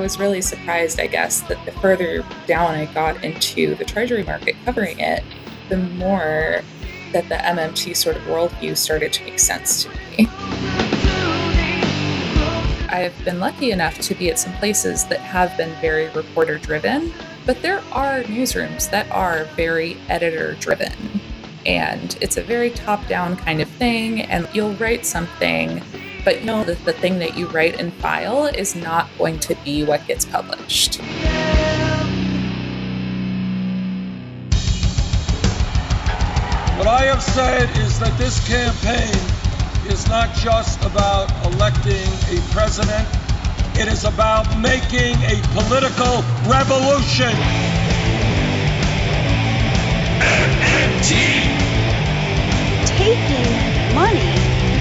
was really surprised, I guess, that the further down I got into the treasury market covering it, the more that the MMT sort of worldview started to make sense to me. I've been lucky enough to be at some places that have been very reporter driven, but there are newsrooms that are very editor driven. And it's a very top down kind of thing, and you'll write something but you know that the thing that you write and file is not going to be what gets published. What I have said is that this campaign is not just about electing a president, it is about making a political revolution. MMT. Taking money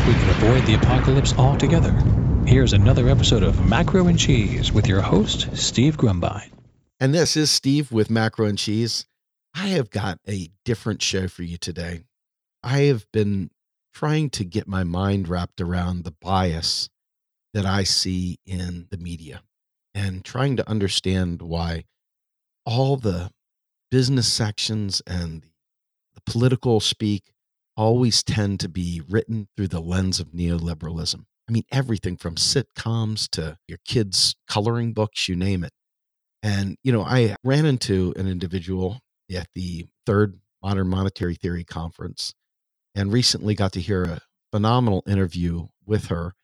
if we can avoid the apocalypse altogether. Here's another episode of Macro and Cheese with your host, Steve Grumbine. And this is Steve with Macro and Cheese. I have got a different show for you today. I have been trying to get my mind wrapped around the bias that I see in the media and trying to understand why all the business sections and the political speak always tend to be written through the lens of neoliberalism. I mean, everything from sitcoms to your kids' coloring books, you name it. And, you know, I ran into an individual at the third Modern Monetary Theory conference and recently got to hear a phenomenal interview with her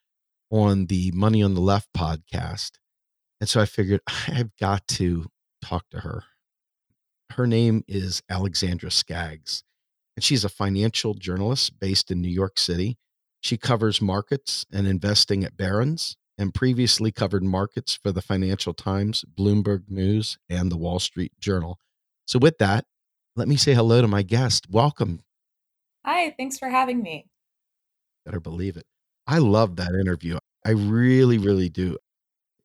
on the Money on the Left podcast. And so I figured I've got to talk to her. Her name is Alexandra Scaggs and she's a financial journalist based in New York City. She covers markets and investing at Barron's and previously covered markets for the Financial Times, Bloomberg News, and the Wall Street Journal. So, with that, let me say hello to my guest. Welcome. Hi, thanks for having me. Better believe it. I love that interview. I really, really do.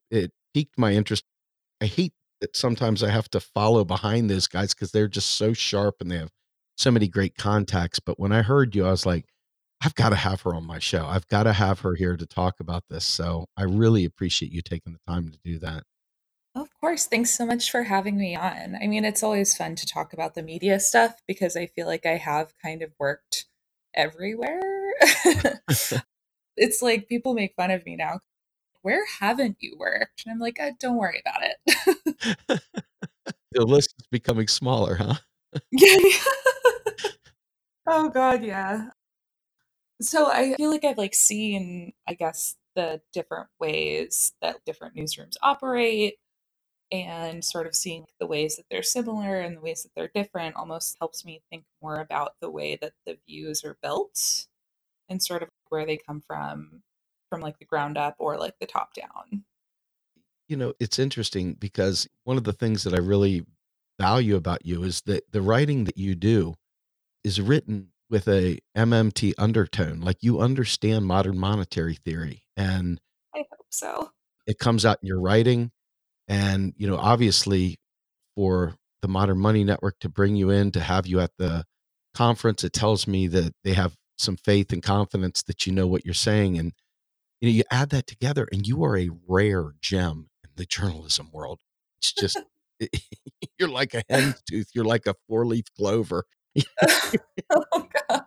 It piqued my interest. I hate that sometimes I have to follow behind those guys because they're just so sharp and they have so many great contacts. But when I heard you, I was like, I've got to have her on my show. I've got to have her here to talk about this. So I really appreciate you taking the time to do that. Of course. Thanks so much for having me on. I mean, it's always fun to talk about the media stuff because I feel like I have kind of worked everywhere. it's like people make fun of me now. Where haven't you worked? And I'm like, uh, don't worry about it. the list is becoming smaller, huh? Yeah. Oh god, yeah. So I feel like I've like seen, I guess, the different ways that different newsrooms operate and sort of seeing the ways that they're similar and the ways that they're different almost helps me think more about the way that the views are built and sort of where they come from from like the ground up or like the top down. You know, it's interesting because one of the things that I really value about you is that the writing that you do is written with a MMT undertone. Like you understand modern monetary theory, and I hope so. It comes out in your writing, and you know, obviously, for the Modern Money Network to bring you in to have you at the conference, it tells me that they have some faith and confidence that you know what you're saying, and you know, you add that together, and you are a rare gem in the journalism world. It's just. you're like a hen's tooth. You're like a four leaf clover. oh god.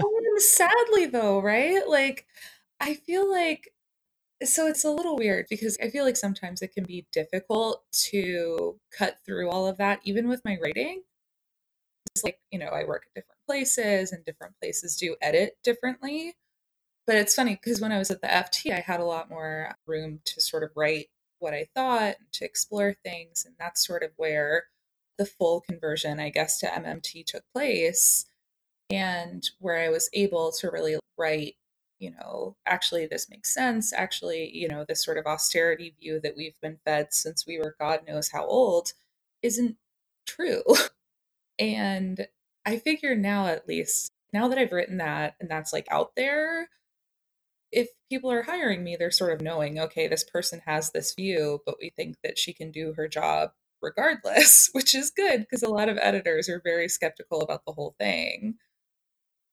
Oh, sadly though, right? Like I feel like so it's a little weird because I feel like sometimes it can be difficult to cut through all of that even with my writing. It's like, you know, I work at different places and different places do edit differently. But it's funny because when I was at the FT, I had a lot more room to sort of write what I thought, to explore things. And that's sort of where the full conversion, I guess, to MMT took place and where I was able to really write you know, actually this makes sense. Actually, you know, this sort of austerity view that we've been fed since we were God knows how old isn't true. and I figure now, at least, now that I've written that and that's like out there, if people are hiring me, they're sort of knowing, okay, this person has this view, but we think that she can do her job regardless, which is good because a lot of editors are very skeptical about the whole thing,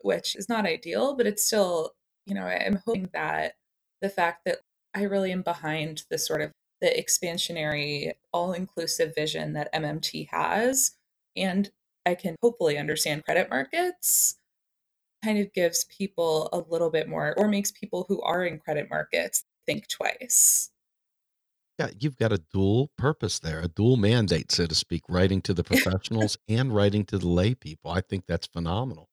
which is not ideal, but it's still, you know, I'm hoping that the fact that I really am behind the sort of the expansionary, all inclusive vision that MMT has, and I can hopefully understand credit markets kind of gives people a little bit more or makes people who are in credit markets think twice. Yeah, you've got a dual purpose there, a dual mandate, so to speak, writing to the professionals and writing to the lay people. I think that's phenomenal.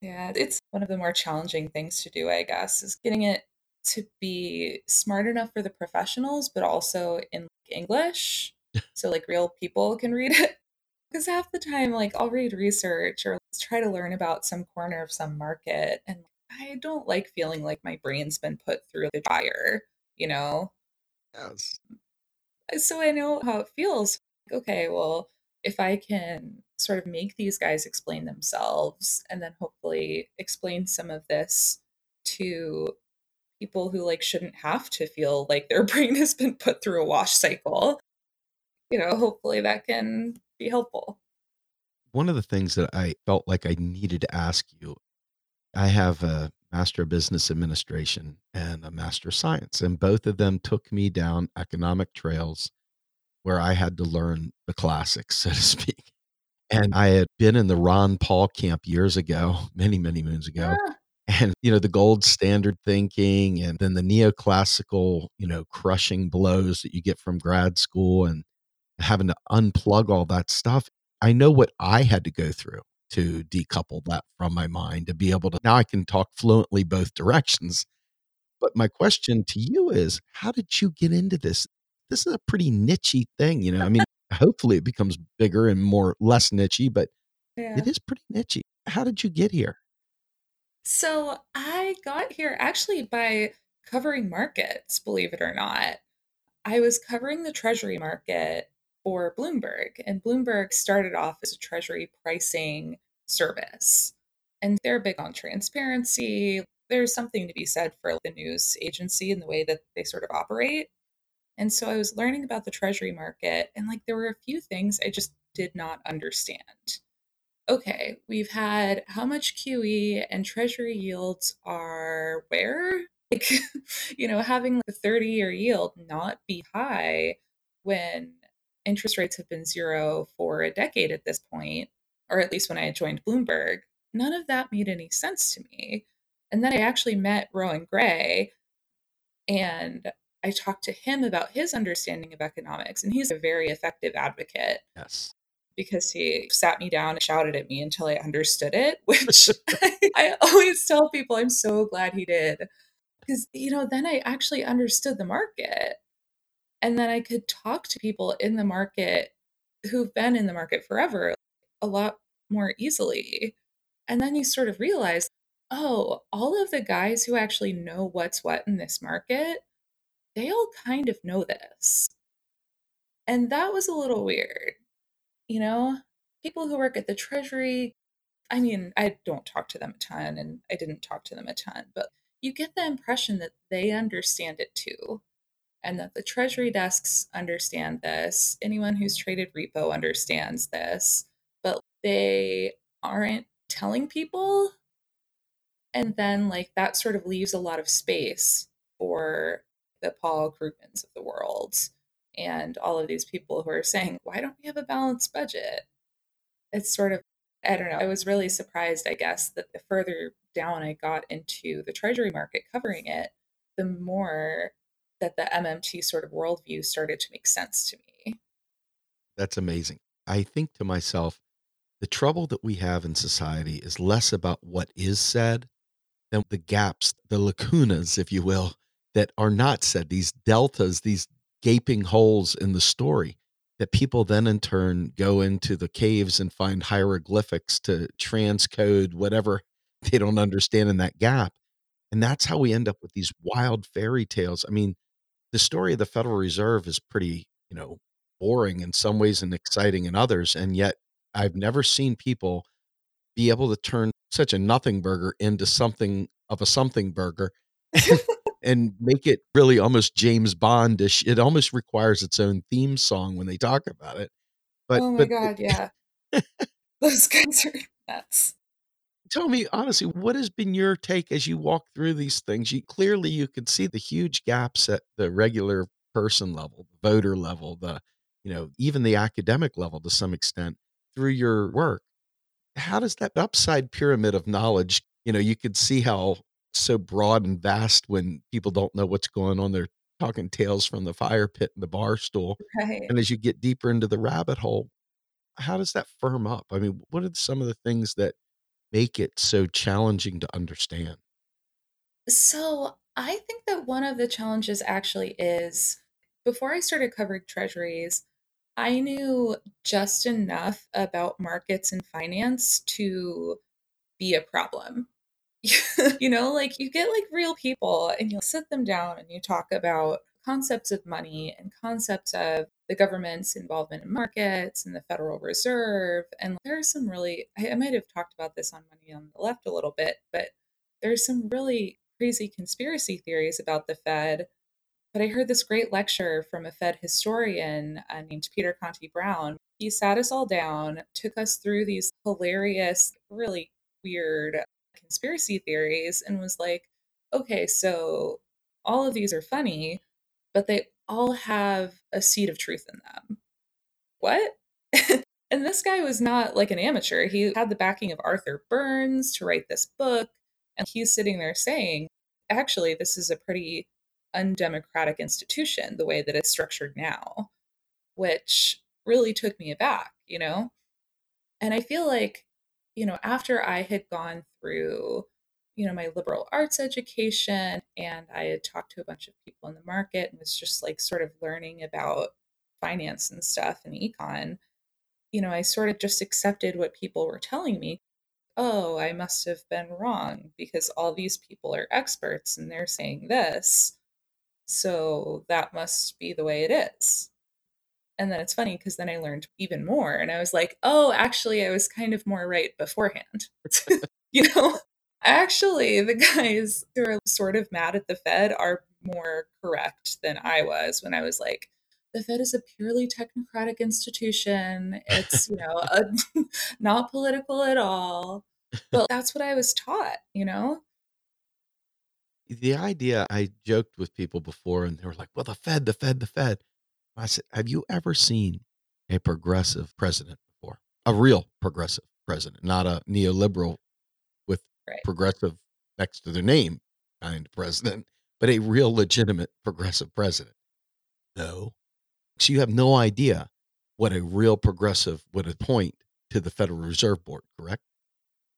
Yeah, it's one of the more challenging things to do, I guess, is getting it to be smart enough for the professionals, but also in English. so like real people can read it. Because half the time, like I'll read research or try to learn about some corner of some market, and I don't like feeling like my brain's been put through the fire, you know? Yes. Uh, so I know how it feels. Okay, well, if I can sort of make these guys explain themselves and then hopefully explain some of this to people who like shouldn't have to feel like their brain has been put through a wash cycle, you know, hopefully that can be helpful. One of the things that I felt like I needed to ask you, I have a master of business administration and a master of science, and both of them took me down economic trails where I had to learn the classics, so to speak. And I had been in the Ron Paul camp years ago, many, many moons ago. Ah. And, you know, the gold standard thinking and then the neoclassical, you know, crushing blows that you get from grad school and having to unplug all that stuff. I know what I had to go through to decouple that from my mind to be able to now I can talk fluently both directions. But my question to you is how did you get into this? This is a pretty nichey thing, you know. I mean, hopefully it becomes bigger and more less nichey, but Yeah. it is pretty nichey. How did you get here? So I got here actually by covering markets, believe it or not. I was covering the treasury market for Bloomberg, and Bloomberg started off as a treasury pricing service. And they're big on transparency. There's something to be said for the news agency and the way that they sort of operate. And so I was learning about the treasury market, and like there were a few things I just did not understand okay, we've had how much QE and treasury yields are where? Like, you know, having the 30 year yield not be high when interest rates have been zero for a decade at this point, or at least when I had joined Bloomberg, none of that made any sense to me. And then I actually met Rohan Grey and I talked to him about his understanding of economics, and he's a very effective advocate Yes. because he sat me down and shouted at me until I understood it, which I always tell people I'm so glad he did. Because, you know, then I actually understood the market. And then I could talk to people in the market who've been in the market forever a lot more easily. And then you sort of realize, oh, all of the guys who actually know what's what in this market, they all kind of know this. And that was a little weird you know people who work at the treasury i mean i don't talk to them a ton and i didn't talk to them a ton but you get the impression that they understand it too and that the treasury desks understand this anyone who's traded repo understands this but they aren't telling people and then like that sort of leaves a lot of space for the paul krugmans of the world and all of these people who are saying, why don't we have a balanced budget? It's sort of, I don't know. I was really surprised, I guess, that the further down I got into the treasury market covering it, the more that the MMT sort of worldview started to make sense to me. That's amazing. I think to myself, the trouble that we have in society is less about what is said than the gaps, the lacunas, if you will, that are not said, these deltas, these gaping holes in the story that people then in turn go into the caves and find hieroglyphics to transcode whatever they don't understand in that gap. And that's how we end up with these wild fairy tales. I mean, the story of the Federal Reserve is pretty, you know, boring in some ways and exciting in others. And yet I've never seen people be able to turn such a nothing burger into something of a something burger and make it really almost James Bondish. It almost requires its own theme song when they talk about it. But oh my but god, yeah. Those guys are nuts. Tell me honestly, what has been your take as you walk through these things? You clearly you can see the huge gaps at the regular person level, the voter level, the you know, even the academic level to some extent through your work. How does that upside pyramid of knowledge, you know, you could see how so broad and vast when people don't know what's going on. They're talking tales from the fire pit and the bar stool. Right. And as you get deeper into the rabbit hole, how does that firm up? I mean, what are some of the things that make it so challenging to understand? So I think that one of the challenges actually is before I started covering treasuries, I knew just enough about markets and finance to be a problem. you know, like you get like real people and you'll sit them down and you talk about concepts of money and concepts of the government's involvement in markets and the Federal Reserve. And there are some really, I, I might have talked about this on Money on the Left a little bit, but there's some really crazy conspiracy theories about the Fed. But I heard this great lecture from a Fed historian uh, named Peter Conti Brown. He sat us all down, took us through these hilarious, really weird conspiracy theories, and was like, okay, so all of these are funny, but they all have a seed of truth in them. What? and this guy was not like an amateur. He had the backing of Arthur Burns to write this book. And he's sitting there saying, actually, this is a pretty undemocratic institution, the way that it's structured now, which really took me aback, you know? And I feel like, you know, after I had gone through you know, my liberal arts education and I had talked to a bunch of people in the market and was just like sort of learning about finance and stuff and econ, you know, I sort of just accepted what people were telling me. Oh, I must have been wrong because all these people are experts and they're saying this. So that must be the way it is. And then it's funny because then I learned even more and I was like, oh, actually, I was kind of more right beforehand. you know? Actually, the guys who are sort of mad at the Fed are more correct than I was when I was like, the Fed is a purely technocratic institution. It's, you know, a, not political at all. But that's what I was taught, you know? The idea I joked with people before, and they were like, well, the Fed, the Fed, the Fed. I said, have you ever seen a progressive president before? A real progressive president, not a neoliberal Right. progressive next to their name kind of president, but a real legitimate progressive president. No. So you have no idea what a real progressive would appoint to the Federal Reserve Board, correct?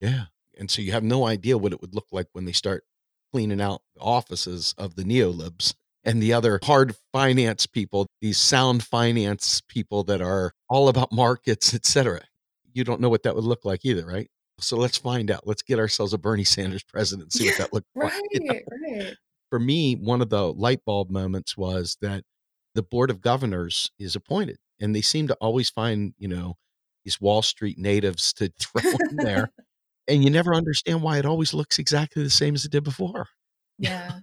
Yeah. And so you have no idea what it would look like when they start cleaning out the offices of the neolibs and the other hard finance people, these sound finance people that are all about markets, et cetera. You don't know what that would look like either, right? So let's find out. Let's get ourselves a Bernie Sanders president and see what that looks right, like. you know? right. For me, one of the light bulb moments was that the board of governors is appointed, and they seem to always find, you know, these Wall Street natives to throw in there, and you never understand why it always looks exactly the same as it did before. Yeah.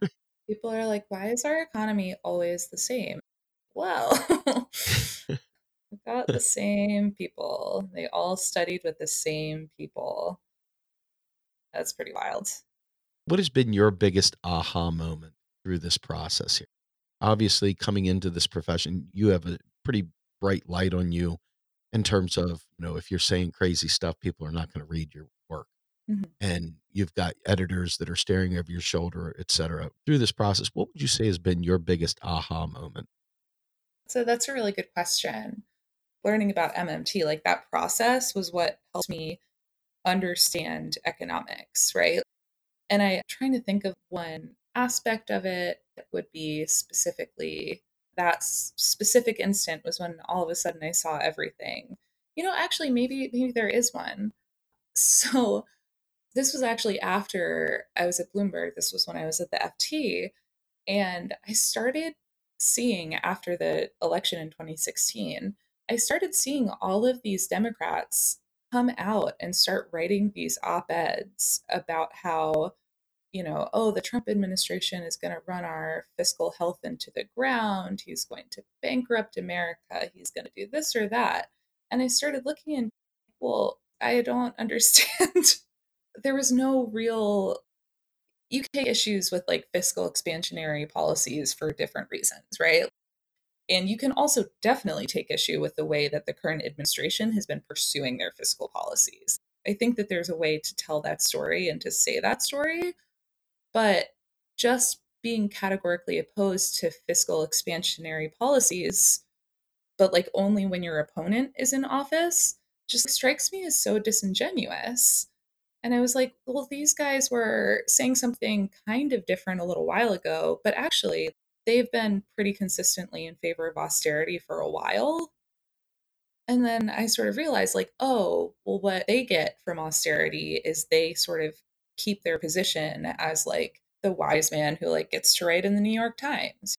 People are like, why is our economy always the same? Well, got the same people. They all studied with the same people. That's pretty wild. What has been your biggest aha moment through this process here? Obviously, coming into this profession, you have a pretty bright light on you in terms of, you know, if you're saying crazy stuff, people are not going to read your work. Mhm. And you've got editors that are staring over your shoulder, et cetera. Through this process, what would you say has been your biggest aha moment? So that's a really good question. Learning about MMT, like that process was what helped me understand economics, right? And I'm trying to think of one aspect of it that would be specifically that specific instant was when all of a sudden I saw everything. You know, actually maybe maybe there is one. So this was actually after I was at Bloomberg. This was when I was at the FT. And I started seeing after the election in 2016, I started seeing all of these Democrats come out and start writing these op eds about how, you know, oh, the Trump administration is going to run our fiscal health into the ground. He's going to bankrupt America. He's going to do this or that. And I started looking and, well, I don't understand. there was no real UK issues with like fiscal expansionary policies for different reasons, right? And you can also definitely take issue with the way that the current administration has been pursuing their fiscal policies. I think that there's a way to tell that story and to say that story, but just being categorically opposed to fiscal expansionary policies, but like only when your opponent is in office, just strikes me as so disingenuous. And I was like, well, these guys were saying something kind of different a little while ago, but actually, they've been pretty consistently in favor of austerity for a while. And then I sort of realized, like, oh, well, what they get from austerity is they sort of keep their position as like the wise man who like gets to write in the New York Times.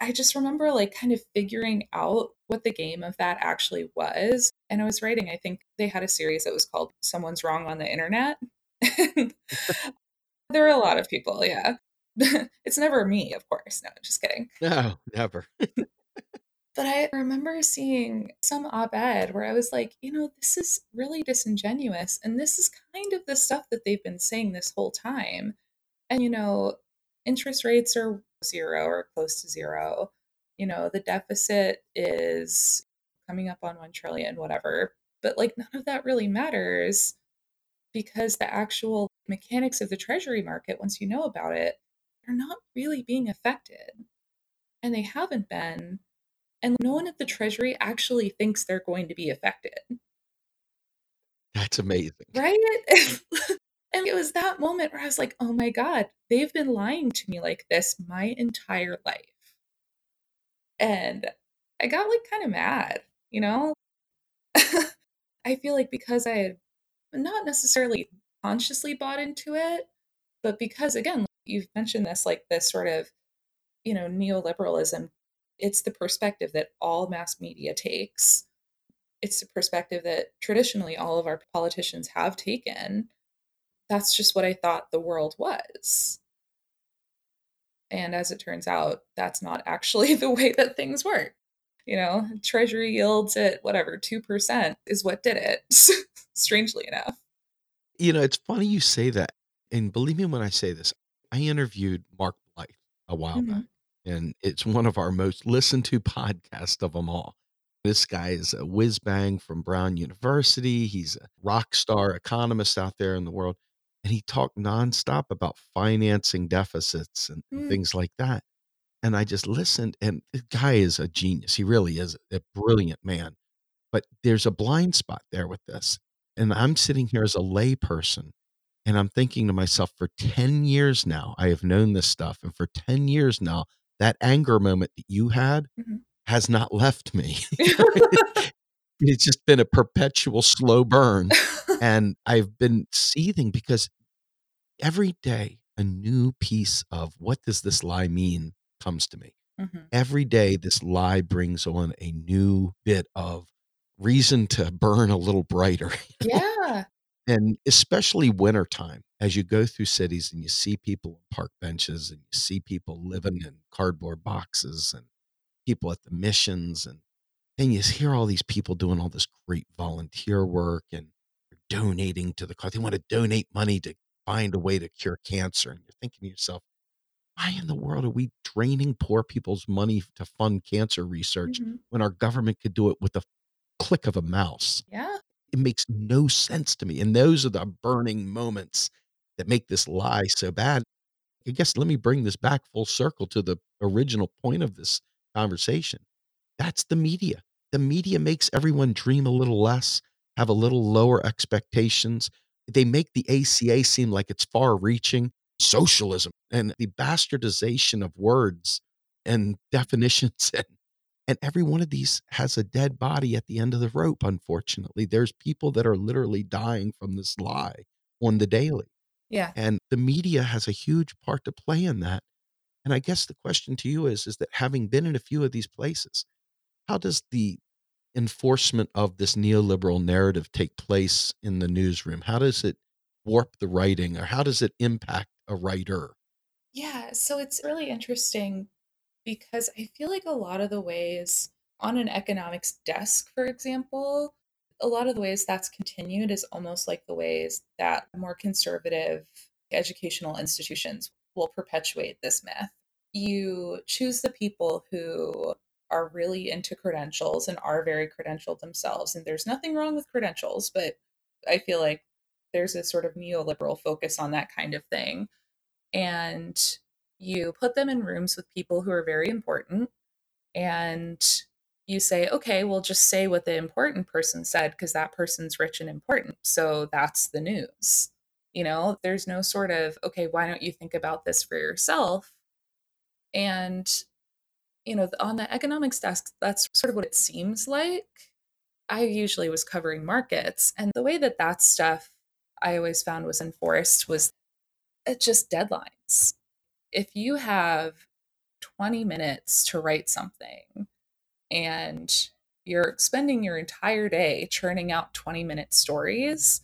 I just remember like kind of figuring out what the game of that actually was. And I was writing, I think they had a series that was called Someone's Wrong on the Internet. there were a lot of people, yeah. it's never me, of course. No, just kidding. No, never. but I remember seeing some op ed where I was like, you know, this is really disingenuous. And this is kind of the stuff that they've been saying this whole time. And, you know, interest rates are zero or close to zero. You know, the deficit is coming up on 1 trillion, whatever. But like none of that really matters because the actual mechanics of the treasury market, once you know about it, are not really being affected. And they haven't been. And no one at the treasury actually thinks they're going to be affected. That's amazing. Right? And it was that moment where I was like, oh my God, they've been lying to me like this my entire life. And I got like kind of mad, you know? I feel like because I had not necessarily consciously bought into it, but because again, you've mentioned this like this sort of, you know, neoliberalism, it's the perspective that all mass media takes. It's the perspective that traditionally all of our politicians have taken that's just what I thought the world was. And as it turns out, that's not actually the way that things work. You know, treasury yields at whatever, 2% is what did it, strangely enough. You know, it's funny you say that. And believe me when I say this, I interviewed Mark Blyth a while mm-hmm. back, and it's one of our most listened to podcasts of them all. This guy is a whiz bang from Brown University. He's a rock star economist out there in the world and he talked nonstop about financing deficits and mm. things like that. And I just listened, and the guy is a genius. He really is a brilliant man. But there's a blind spot there with this. And I'm sitting here as a layperson, and I'm thinking to myself, for 10 years now, I have known this stuff. And for 10 years now, that anger moment that you had mm-hmm. has not left me. it's just been a perpetual slow burn. and I've been seething because every day a new piece of what does this lie mean comes to me. Mm-hmm. Every day this lie brings on a new bit of reason to burn a little brighter. Yeah. And especially wintertime, as you go through cities and you see people on park benches and you see people living in cardboard boxes and people at the missions and and you hear all these people doing all this great volunteer work and donating to the cause. They want to donate money to find a way to cure cancer. And you're thinking to yourself, why in the world are we draining poor people's money to fund cancer research mm-hmm. when our government could do it with the click of a mouse? Yeah. It makes no sense to me. And those are the burning moments that make this lie so bad. I guess let me bring this back full circle to the original point of this conversation. That's the media. The media makes everyone dream a little less, have a little lower expectations. They make the ACA seem like it's far reaching socialism and the bastardization of words and definitions. And, and every one of these has a dead body at the end of the rope, unfortunately. There's people that are literally dying from this lie. on the daily. Yeah. And the media has a huge part to play in that. And I guess the question to you is is that having been in a few of these places, how does the enforcement of this neoliberal narrative take place in the newsroom? How does it warp the writing or how does it impact a writer? Yeah, so it's really interesting because I feel like a lot of the ways on an economics desk, for example, a lot of the ways that's continued is almost like the ways that more conservative educational institutions will perpetuate this myth. You choose the people who are really into credentials and are very credentialed themselves. And there's nothing wrong with credentials, but I feel like there's a sort of neoliberal focus on that kind of thing. And you put them in rooms with people who are very important and you say, okay, well, just say what the important person said because that person's rich and important. So that's the news. You know, there's no sort of, okay, why don't you think about this for yourself? And, you know, on the economics desk, that's sort of what it seems like. I usually was covering markets. And the way that that stuff I always found was enforced was it's just deadlines. If you have 20 minutes to write something, and you're spending your entire day churning out 20 minute stories,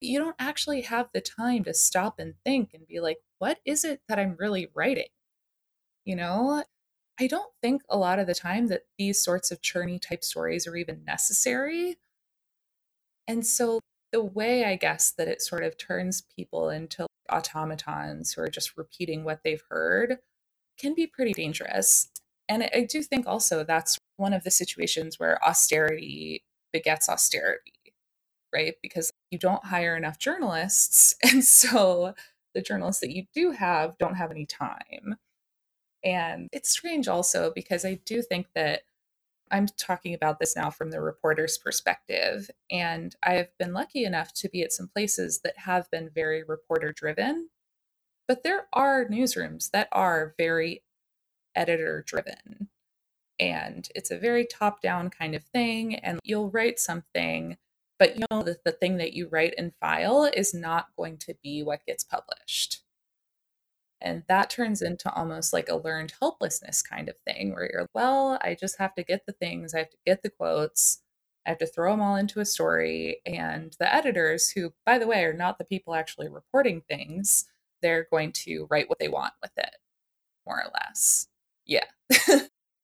you don't actually have the time to stop and think and be like, what is it that I'm really writing? You know, I don't think a lot of the time that these sorts of churny type stories are even necessary. And so the way I guess that it sort of turns people into automatons who are just repeating what they've heard can be pretty dangerous. And I do think also that's one of the situations where austerity begets austerity, right? Because you don't hire enough journalists. And so the journalists that you do have don't have any time. And it's strange also because I do think that I'm talking about this now from the reporter's perspective. And I've been lucky enough to be at some places that have been very reporter driven. But there are newsrooms that are very editor driven and it's a very top down kind of thing and you'll write something but you know that the thing that you write and file is not going to be what gets published and that turns into almost like a learned helplessness kind of thing where you're well i just have to get the things i have to get the quotes i have to throw them all into a story and the editors who by the way are not the people actually reporting things they're going to write what they want with it more or less yeah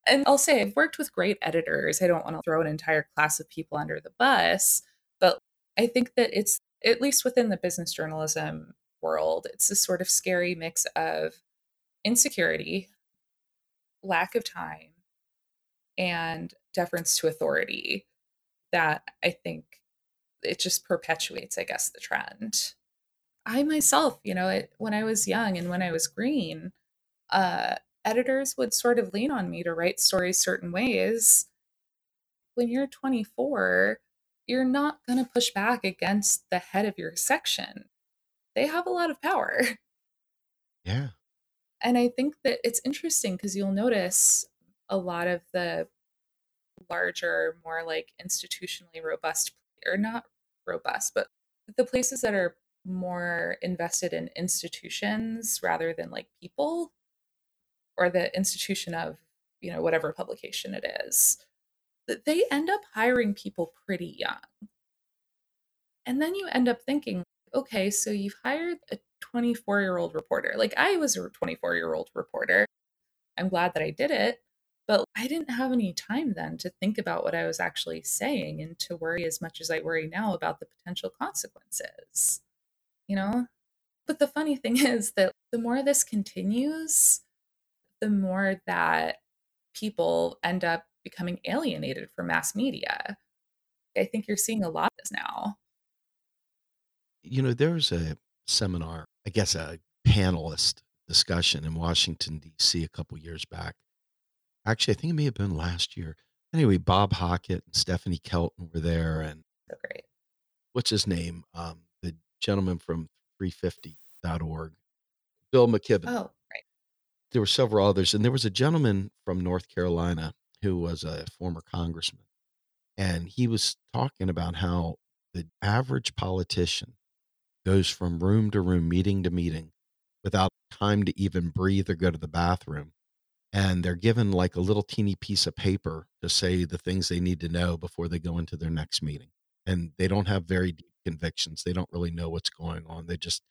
And I'll say I've worked with great editors. I don't want to throw an entire class of people under the bus, but I think that it's at least within the business journalism world, it's this sort of scary mix of insecurity, lack of time, and deference to authority that I think it just perpetuates, I guess, the trend. I myself, you know, it, when I was young and when I was green, uh, editors would sort of lean on me to write stories certain ways. When you're 24, you're not going to push back against the head of your section. They have a lot of power. Yeah. And I think that it's interesting because you'll notice a lot of the larger, more like institutionally robust, or not robust, but the places that are more invested in institutions rather than like people or the institution of you know whatever publication it is that they end up hiring people pretty young and then you end up thinking okay so you've hired a 24 year old reporter like i was a 24 year old reporter i'm glad that i did it but i didn't have any time then to think about what i was actually saying and to worry as much as i worry now about the potential consequences you know but the funny thing is that the more this continues the more that people end up becoming alienated from mass media. I think you're seeing a lot of this now. You know, there was a seminar, I guess a panelist discussion in Washington, D.C. a couple years back. Actually, I think it may have been last year. Anyway, Bob Hockett and Stephanie Kelton were there. And so great. What's his name? Um, the gentleman from 350.org, Bill McKibben. Oh, right. there were several others, and there was a gentleman from North Carolina who was a former congressman, and he was talking about how the average politician goes from room to room, meeting to meeting, without time to even breathe or go to the bathroom. And they're given like a little teeny piece of paper to say the things they need to know before they go into their next meeting. And they don't have very deep convictions. They don't really know what's going on. They just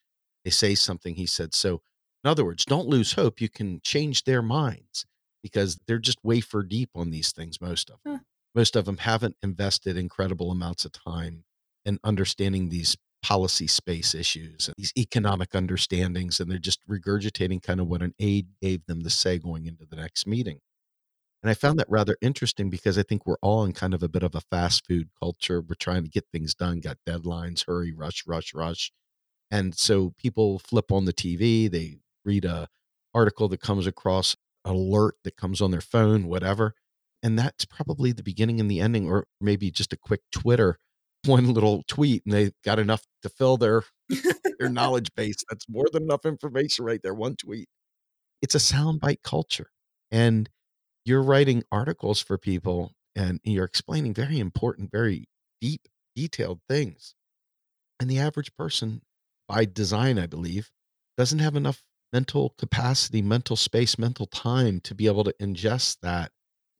they say something he said. So in other words, don't lose hope. You can change their minds because they're just wafer deep on these things, most of them. Huh. Most of them haven't invested incredible amounts of time in understanding these policy space issues and these economic understandings, and they're just regurgitating kind of what an aide gave them to say going into the next meeting. And I found that rather interesting because I think we're all in kind of a bit of a fast food culture. We're trying to get things done, got deadlines, hurry, rush, rush, rush. And so people flip on the TV, they read a article that comes across alert that comes on their phone, whatever. And that's probably the beginning and the ending, or maybe just a quick Twitter, one little tweet, and they got enough to fill their their knowledge base. That's more than enough information right there. One tweet. It's a soundbite culture. And you're writing articles for people and you're explaining very important, very deep, detailed things. And the average person, by design, I believe, doesn't have enough mental capacity, mental space, mental time to be able to ingest that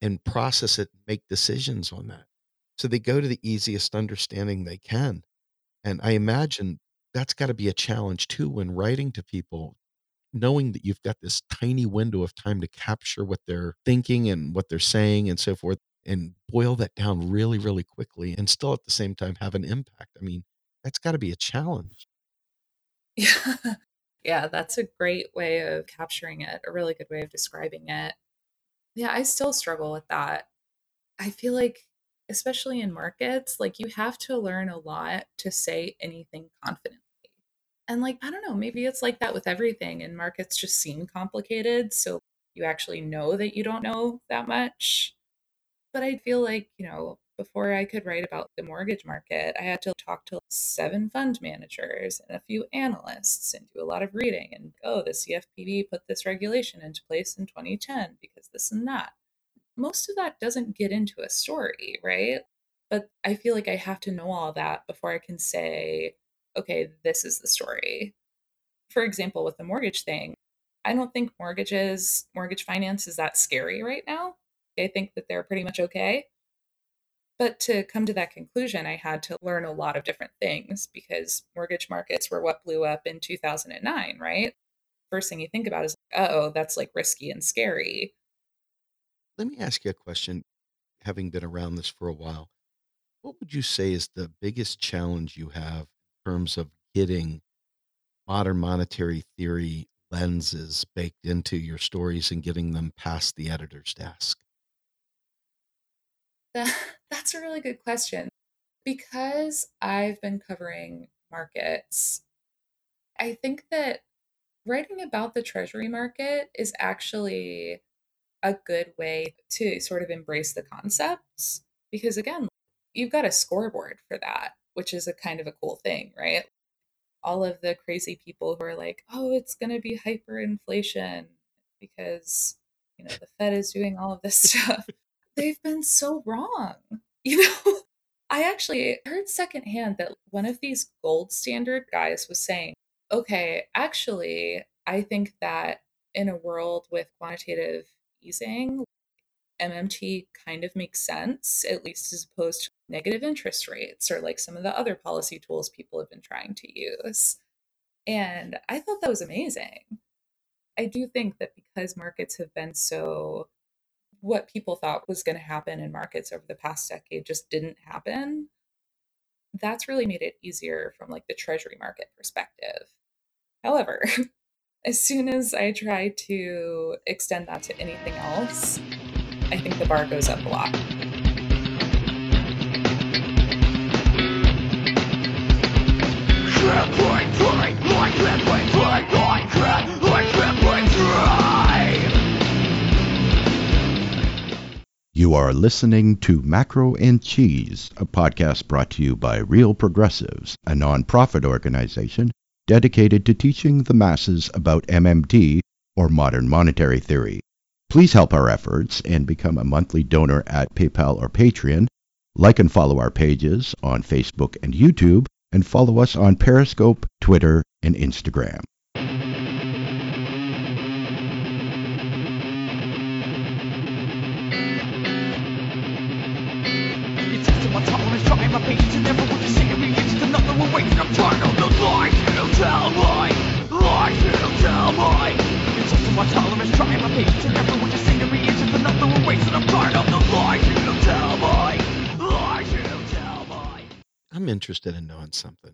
and process it, make decisions on that. So they go to the easiest understanding they can. And I imagine that's got to be a challenge too when writing to people, knowing that you've got this tiny window of time to capture what they're thinking and what they're saying and so forth, and boil that down really, really quickly and still at the same time have an impact. I mean, that's got to be a challenge. Yeah. Yeah, that's a great way of capturing it, a really good way of describing it. Yeah, I still struggle with that. I feel like, especially in markets, like you have to learn a lot to say anything confidently. And like, I don't know, maybe it's like that with everything, and markets just seem complicated. So you actually know that you don't know that much. But I feel like, you know, before I could write about the mortgage market, I had to talk to seven fund managers and a few analysts and do a lot of reading and oh, the CFPB put this regulation into place in 2010 because this and that. Most of that doesn't get into a story, right? But I feel like I have to know all that before I can say, okay, this is the story. For example, with the mortgage thing, I don't think mortgages, mortgage finance is that scary right now. I think that they're pretty much okay but to come to that conclusion, I had to learn a lot of different things because mortgage markets were what blew up in 2009, right? First thing you think about is, oh, that's like risky and scary. Let me ask you a question. Having been around this for a while, what would you say is the biggest challenge you have in terms of getting modern monetary theory lenses baked into your stories and getting them past the editor's desk? That's a really good question. Because I've been covering markets, I think that writing about the treasury market is actually a good way to sort of embrace the concepts because again you've got a scoreboard for that which is a kind of a cool thing right? All of the crazy people who are like oh it's going to be hyperinflation because you know the fed is doing all of this stuff. They've been so wrong you know? I actually heard secondhand that one of these gold standard guys was saying okay actually i think that in a world with quantitative easing, MMT kind of makes sense, at least as opposed to negative interest rates or like some of the other policy tools people have been trying to use. And I thought that was amazing. I do think that because markets have been so, what people thought was going to happen in markets over the past decade just didn't happen. That's really made it easier from like the treasury market perspective. However, as soon as I try to extend that to anything else, I think the bar goes up a lot. You are listening to Macro and Cheese, a podcast brought to you by Real Progressives, a nonprofit organization dedicated to teaching the masses about MMT, or modern monetary theory. Please help our efforts and become a monthly donor at PayPal or Patreon. Like and follow our pages on Facebook and YouTube, and follow us on Periscope, Twitter, and Instagram. I'm interested in knowing something.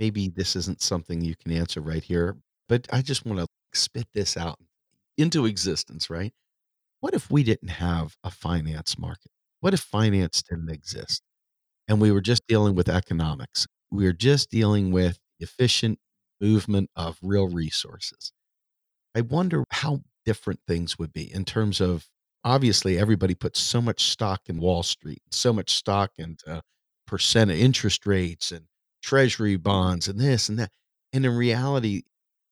Maybe this isn't something you can answer right here, but I just want to spit this out into existence, right? What if we didn't have a finance market? What if finance didn't exist and we were just dealing with economics? We were just dealing with efficient movement of real resources. I wonder how different things would be in terms of obviously everybody puts so much stock in Wall Street, so much stock into uh, percent of interest rates and treasury bonds and this and that. And in reality,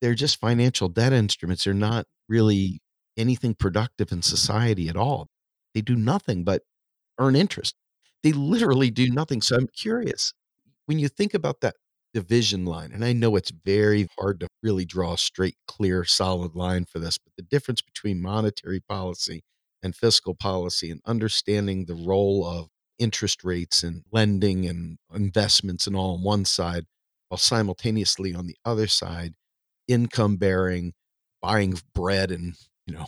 they're just financial debt instruments. They're not really anything productive in society at all. They do nothing but earn interest. They literally do nothing. So I'm curious when you think about that division line, and I know it's very hard to really draw a straight, clear, solid line for this, but the difference between monetary policy and fiscal policy and understanding the role of interest rates and lending and investments and all on one side, while simultaneously on the other side, income bearing, buying bread and, you know,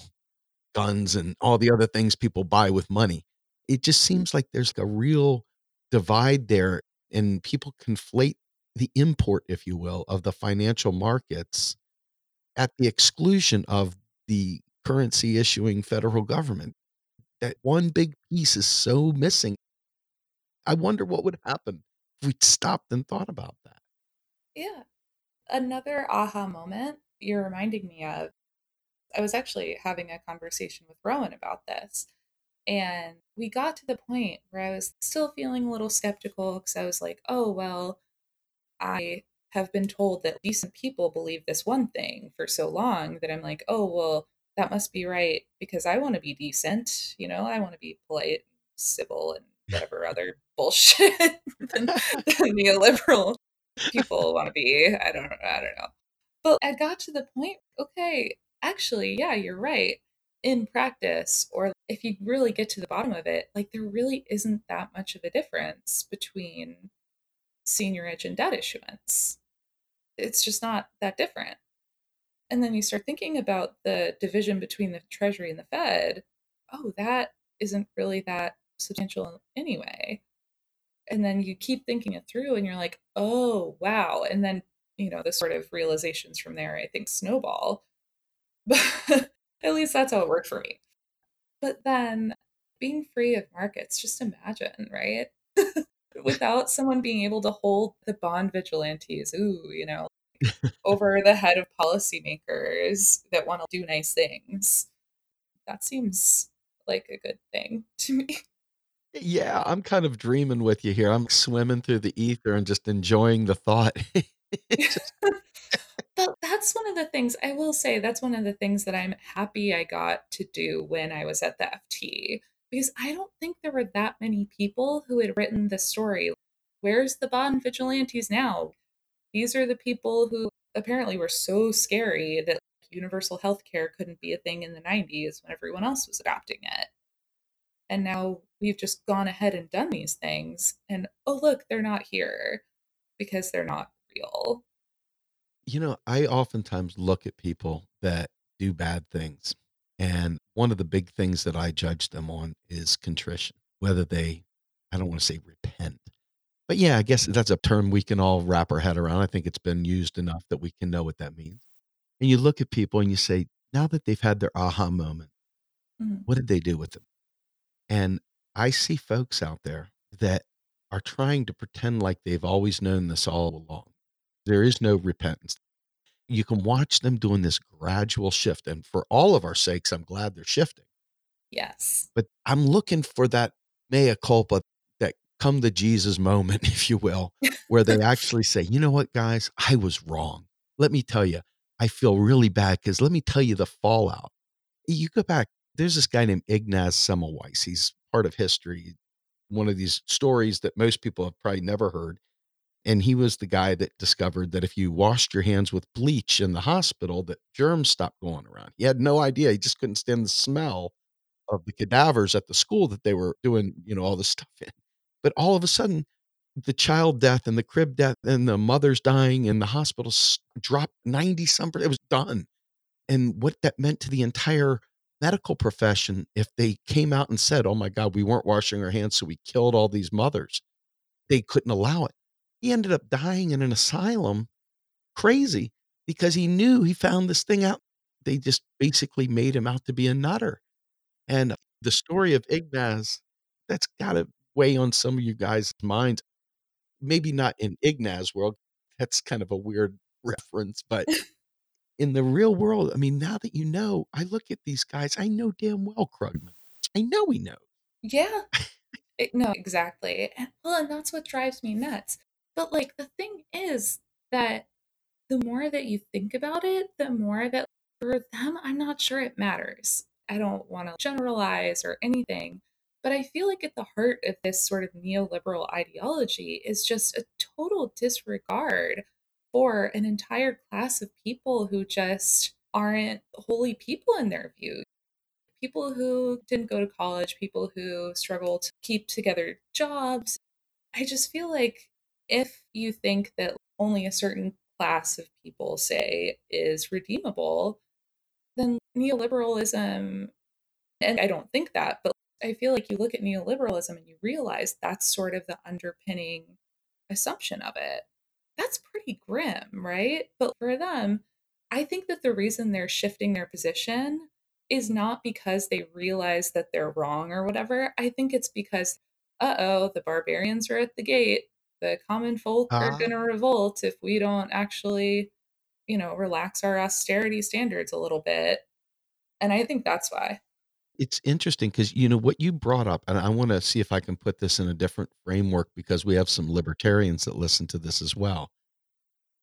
guns and all the other things people buy with money. It just seems like there's a real divide there and people conflate the import, if you will, of the financial markets at the exclusion of the currency issuing federal government. That one big piece is so missing. I wonder what would happen if we stopped and thought about that. Yeah. Another aha moment you're reminding me of. I was actually having a conversation with Rohan about this. And we got to the point where I was still feeling a little skeptical because I was like, oh, well, I have been told that decent people believe this one thing for so long that I'm like, oh, well, that must be right because I want to be decent. You know, I want to be polite, civil, and whatever other bullshit than, than neoliberal people want to be. I don't I don't know. But I got to the point, okay, actually, yeah, you're right. In practice, or if you really get to the bottom of it, like there really isn't that much of a difference between seigniorage and debt issuance. It's just not that different. And then you start thinking about the division between the Treasury and the Fed. Oh, that isn't really that substantial anyway. And then you keep thinking it through and you're like, oh, wow. And then, you know, the sort of realizations from there, I think, snowball. But at least that's how it worked for me. But then being free of markets, just imagine, right? Without someone being able to hold the bond vigilantes, ooh, you know, over the head of policymakers that want to do nice things. That seems like a good thing to me. Yeah, I'm kind of dreaming with you here. I'm swimming through the ether and just enjoying the thought. Just- but that's one of the things I will say that's one of the things that I'm happy I got to do when I was at the FT because I don't think there were that many people who had written the story. Where's the bond vigilantes now? These are the people who apparently were so scary that universal health care couldn't be a thing in the 90s when everyone else was adopting it. And now we've just gone ahead and done these things. And oh, look, they're not here because they're not real. you know, I oftentimes look at people that do bad things. And one of the big things that I judge them on is contrition, whether they, I don't want to say repent, but yeah, I guess that's a term we can all wrap our head around. I think it's been used enough that we can know what that means. And you look at people and you say, now that they've had their aha moment, Mhm. what did they do with them? And I see folks out there that are trying to pretend like they've always known this all along. There is no repentance. You can watch them doing this gradual shift. And for all of our sakes, I'm glad they're shifting. Yes. But I'm looking for that mea culpa, that come to Jesus moment, if you will, where they actually say, you know what, guys, I was wrong. Let me tell you, I feel really bad because let me tell you the fallout. You go back, there's this guy named Ignaz Semmelweis. He's part of history, one of these stories that most people have probably never heard. And he was the guy that discovered that if you washed your hands with bleach in the hospital, that germs stopped going around. He had no idea. He just couldn't stand the smell of the cadavers at the school that they were doing, you know, all this stuff in. But all of a sudden, the child death and the crib death and the mothers dying in the hospitals dropped 90 some it was done and what that meant to the entire medical profession if they came out and said oh my god we weren't washing our hands so we killed all these mothers they couldn't allow it he ended up dying in an asylum crazy because he knew he found this thing out they just basically made him out to be a nutter and the story of ignaz that's got to weigh on some of you guys minds maybe not in Ignaz world. That's kind of a weird reference, but in the real world, I mean, now that you know, I look at these guys, I know damn well Krugman. I know he knows. Yeah. No, exactly. Well, and that's what drives me nuts. But like the thing is that the more that you think about it, the more that for them, I'm not sure it matters. I don't want to generalize or anything, but I feel like at the heart of this sort of neoliberal ideology is just a total disregard for an entire class of people who just aren't holy people in their view. People who didn't go to college, people who struggle to keep together jobs. I just feel like if you think that only a certain class of people, say, is redeemable, then neoliberalism, and I don't think that, but I feel like you look at neoliberalism and you realize that's sort of the underpinning assumption of it. That's pretty grim, right? But for them, I think that the reason they're shifting their position is not because they realize that they're wrong or whatever. I think it's because, uh oh, the barbarians are at the gate. The common folk are Ah. going to revolt if we don't actually, you know, relax our austerity standards a little bit. And I think that's why. It's interesting because you know what you brought up, and I want to see if I can put this in a different framework because we have some libertarians that listen to this as well.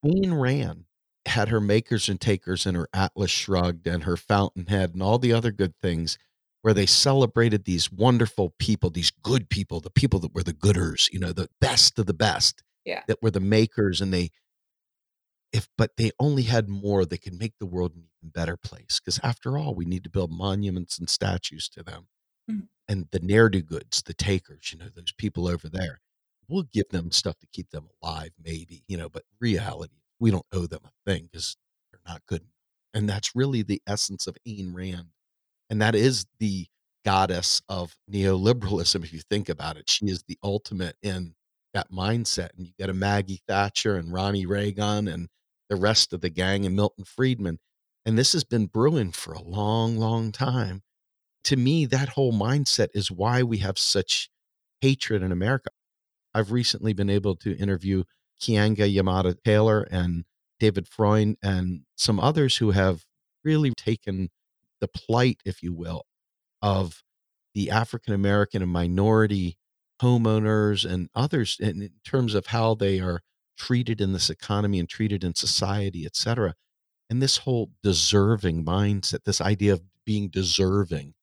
Ayn Rand had her makers and takers and her Atlas Shrugged and her Fountainhead and all the other good things where they celebrated these wonderful people, these good people, the people that were the gooders, you know, the best of the best Yeah. that were the makers and they if but they only had more they could make the world an even better place because after all we need to build monuments and statues to them Mhm. and the ne'er-do-goods the takers you know those people over there we'll give them stuff to keep them alive maybe you know but reality we don't owe them a thing because they're not good and that's really the essence of Ayn Rand and that is the goddess of neoliberalism if you think about it. She is the ultimate in that mindset and you get a maggie thatcher and ronnie reagan and the rest of the gang and milton friedman and this has been brewing for a long long time. To me that whole mindset is why we have such hatred in america. I've recently been able to interview Keeanga-Yamahtta Taylor and david freund and some others who have really taken the plight if you will of the African American and minority homeowners and others in, in terms of how they are treated in this economy and treated in society, et cetera. And this whole deserving mindset, this idea of being deserving,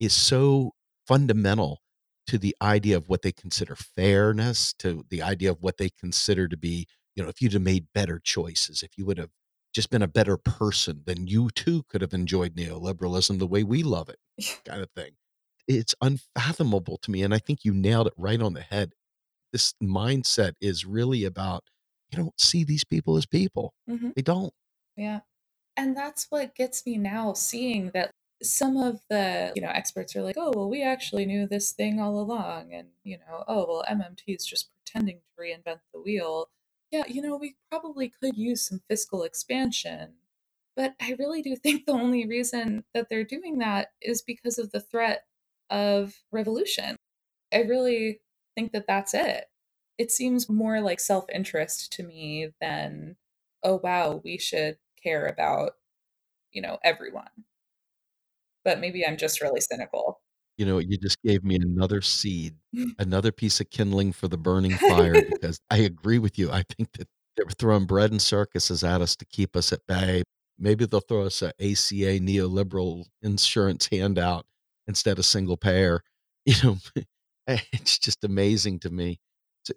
is so fundamental to the idea of what they consider fairness, to the idea of what they consider to be, you know, if you'd have made better choices, if you would have just been a better person, then you too could have enjoyed neoliberalism the way we love it, kind of thing. It's unfathomable to me. And I think you nailed it right on the head. This mindset is really about you don't see these people as people. Mhm. They don't. Yeah. And that's what gets me now seeing that some of the, you know, experts are like, "Oh, well, we actually knew this thing all along." And, you know, "Oh, well, MMT is just pretending to reinvent the wheel." Yeah, you know, we probably could use some fiscal expansion. But I really do think the only reason that they're doing that is because of the threat of revolution. I really think that that's it. It seems more like self interest to me than, oh, wow, we should care about, you know, everyone. But maybe I'm just really cynical. You know, you just gave me another seed, another piece of kindling for the burning fire because I agree with you. I think that they're throwing bread and circuses at us to keep us at bay. Maybe they'll throw us a ACA neoliberal insurance handout instead of single payer. You know, eh, it's just amazing to me. So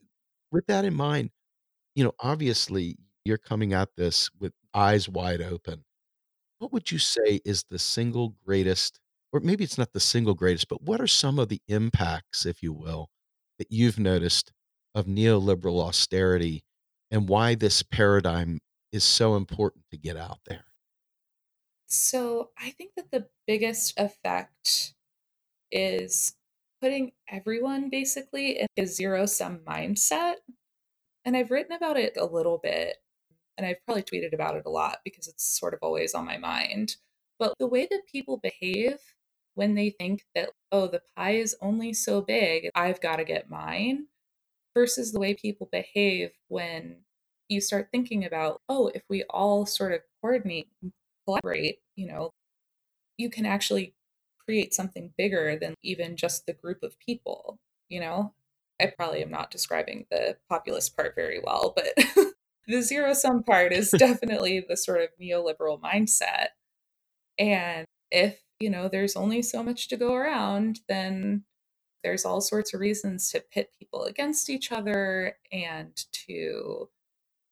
with that in mind, you know, obviously you're coming at this with eyes wide open. What would you say is the single greatest, or maybe it's not the single greatest, but what are some of the impacts, if you will, that you've noticed of neoliberal austerity and why this paradigm is so important to get out there? So I think that the biggest effect is putting everyone basically in a zero sum mindset. And I've written about it a little bit, and I've probably tweeted about it a lot because it's sort of always on my mind. But the way that people behave when they think that, oh, the pie is only so big, I've got to get mine, versus the way people behave when you start thinking about, oh, if we all sort of coordinate and collaborate, you know, you can actually create something bigger than even just the group of people, you know? I probably am not describing the populist part very well, but the zero sum part is definitely the sort of neoliberal mindset. And if, you know, there's only so much to go around, then there's all sorts of reasons to pit people against each other and to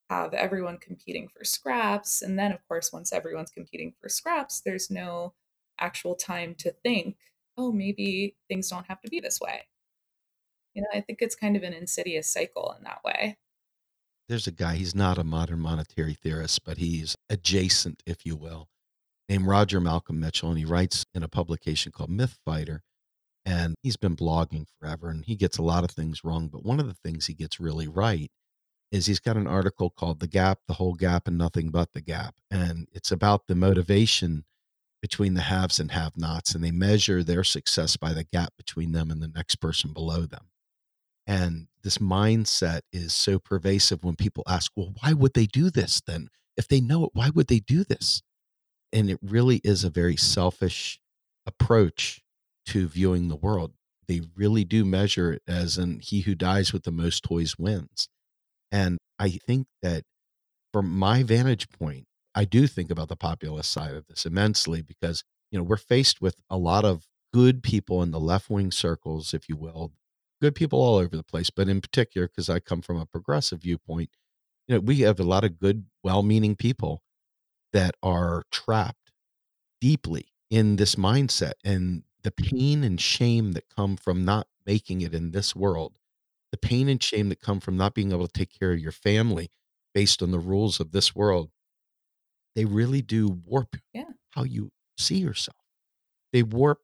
have everyone competing for scraps. And then, of course, once everyone's competing for scraps, there's no actual time to think, oh, maybe things don't have to be this way. You know, I think it's kind of an insidious cycle in that way. There's a guy, he's not a modern monetary theorist, but he's adjacent, if you will, named Rodger Malcolm Mitchell. And he writes in a publication called Myth Fighter. And he's been blogging forever and he gets a lot of things wrong. But one of the things he gets really right is he's got an article called The Gap, the Whole Gap, and Nothing But the Gap. And it's about the motivation between the haves and have nots, and they measure their success by the gap between them and the next person below them. And this mindset is so pervasive when people ask, well, why would they do this then? If they know it, why would they do this? And it really is a very selfish approach to viewing the world. They really do measure it as in he who dies with the most toys wins. And I think that from my vantage point, I do think about the populist side of this immensely because, you know, we're faced with a lot of good people in the left wing circles, if you will, good people all over the place, but in particular, because I come from a progressive viewpoint, you know, we have a lot of good, well meaning people that are trapped deeply in this mindset and the pain and shame that come from not making it in this world, the pain and shame that come from not being able to take care of your family based on the rules of this world they really do warp Yeah. how you see yourself. They warp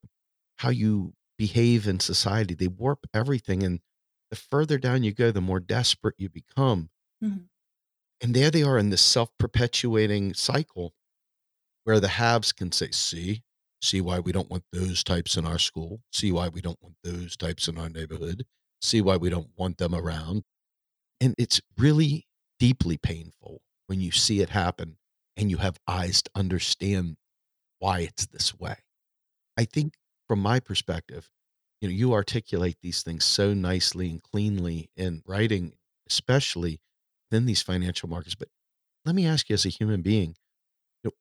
how you behave in society. They warp everything. And the further down you go, the more desperate you become. Mhm. And there they are in this self perpetuating cycle where the haves can say, see, see why we don't want those types in our school, see why we don't want those types in our neighborhood, see why we don't want them around. And it's really deeply painful when you see it happen and you have eyes to understand why it's this way. I think from my perspective, you know, you articulate these things so nicely and cleanly in writing, especially in these financial markets. But let me ask you as a human being, you know,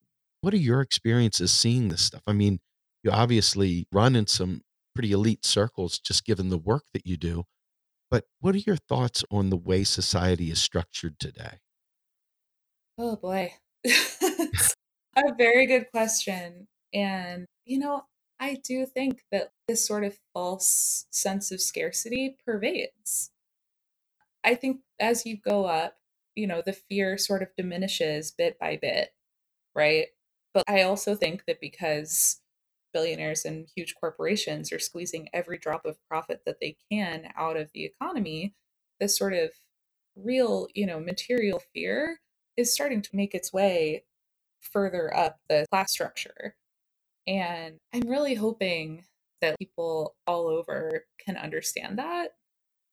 what are your experiences seeing this stuff? I mean, you obviously run in some pretty elite circles just given the work that you do. But what are your thoughts on the way society is structured today? Oh boy. A very good question. And, you know, I do think that this sort of false sense of scarcity pervades. I think as you go up, you know, the fear sort of diminishes bit by bit, right? But I also think that because billionaires and huge corporations are squeezing every drop of profit that they can out of the economy, this sort of real, you know, material fear is starting to make its way further up the class structure. And I'm really hoping that people all over can understand that.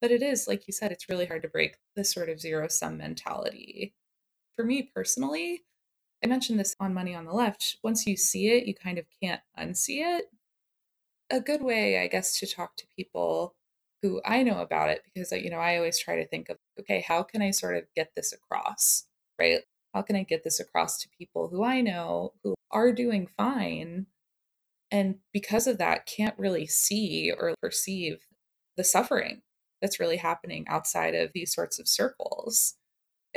But it is, like you said, it's really hard to break this sort of zero sum mentality. For me personally, I mentioned this on Money on the Left. Once you see it, you kind of can't unsee it. A good way, I guess, to talk to people who I know about it, because, uh, you know, I always try to think of, okay, how can I sort of get this across, right? How can I get this across to people who I know who are doing fine and because of that can't really see or perceive the suffering that's really happening outside of these sorts of circles?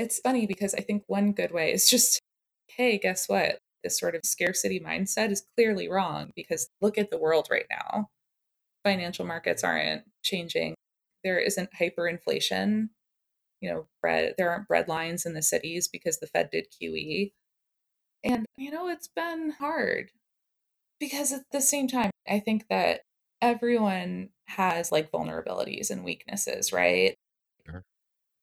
it's funny because I think one good way is just, hey, guess what? This sort of scarcity mindset is clearly wrong because look at the world right now. Financial markets aren't changing. There isn't hyperinflation. You know, bread, there aren't bread lines in the cities because the Fed did QE. And, you know, it's been hard because at the same time, I think that everyone has like vulnerabilities and weaknesses, right? Sure.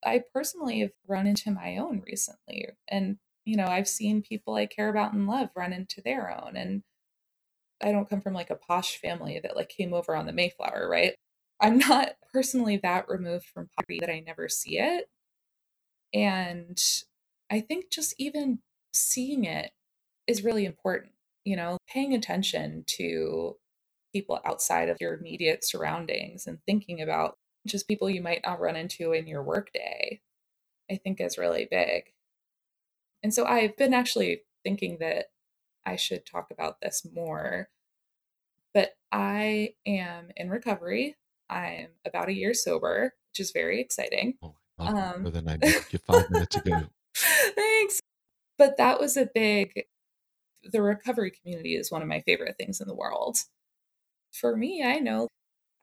I personally have run into my own recently. And, you know, I've seen people I care about and love run into their own. And I don't come from like a posh family that like came over on the Mayflower, right? I'm not personally that removed from poverty that I never see it. And I think just even seeing it is really important, you know, paying attention to people outside of your immediate surroundings and thinking about just people you might not run into in your workday, I think is really big. And so I've been actually thinking that I should talk about this more. But I am in recovery. I'm about a year sober, which is very exciting. Oh, a lot Um, than I you five minutes ago. thanks. But that was a big, the recovery community is one of my favorite things in the world. For me, I know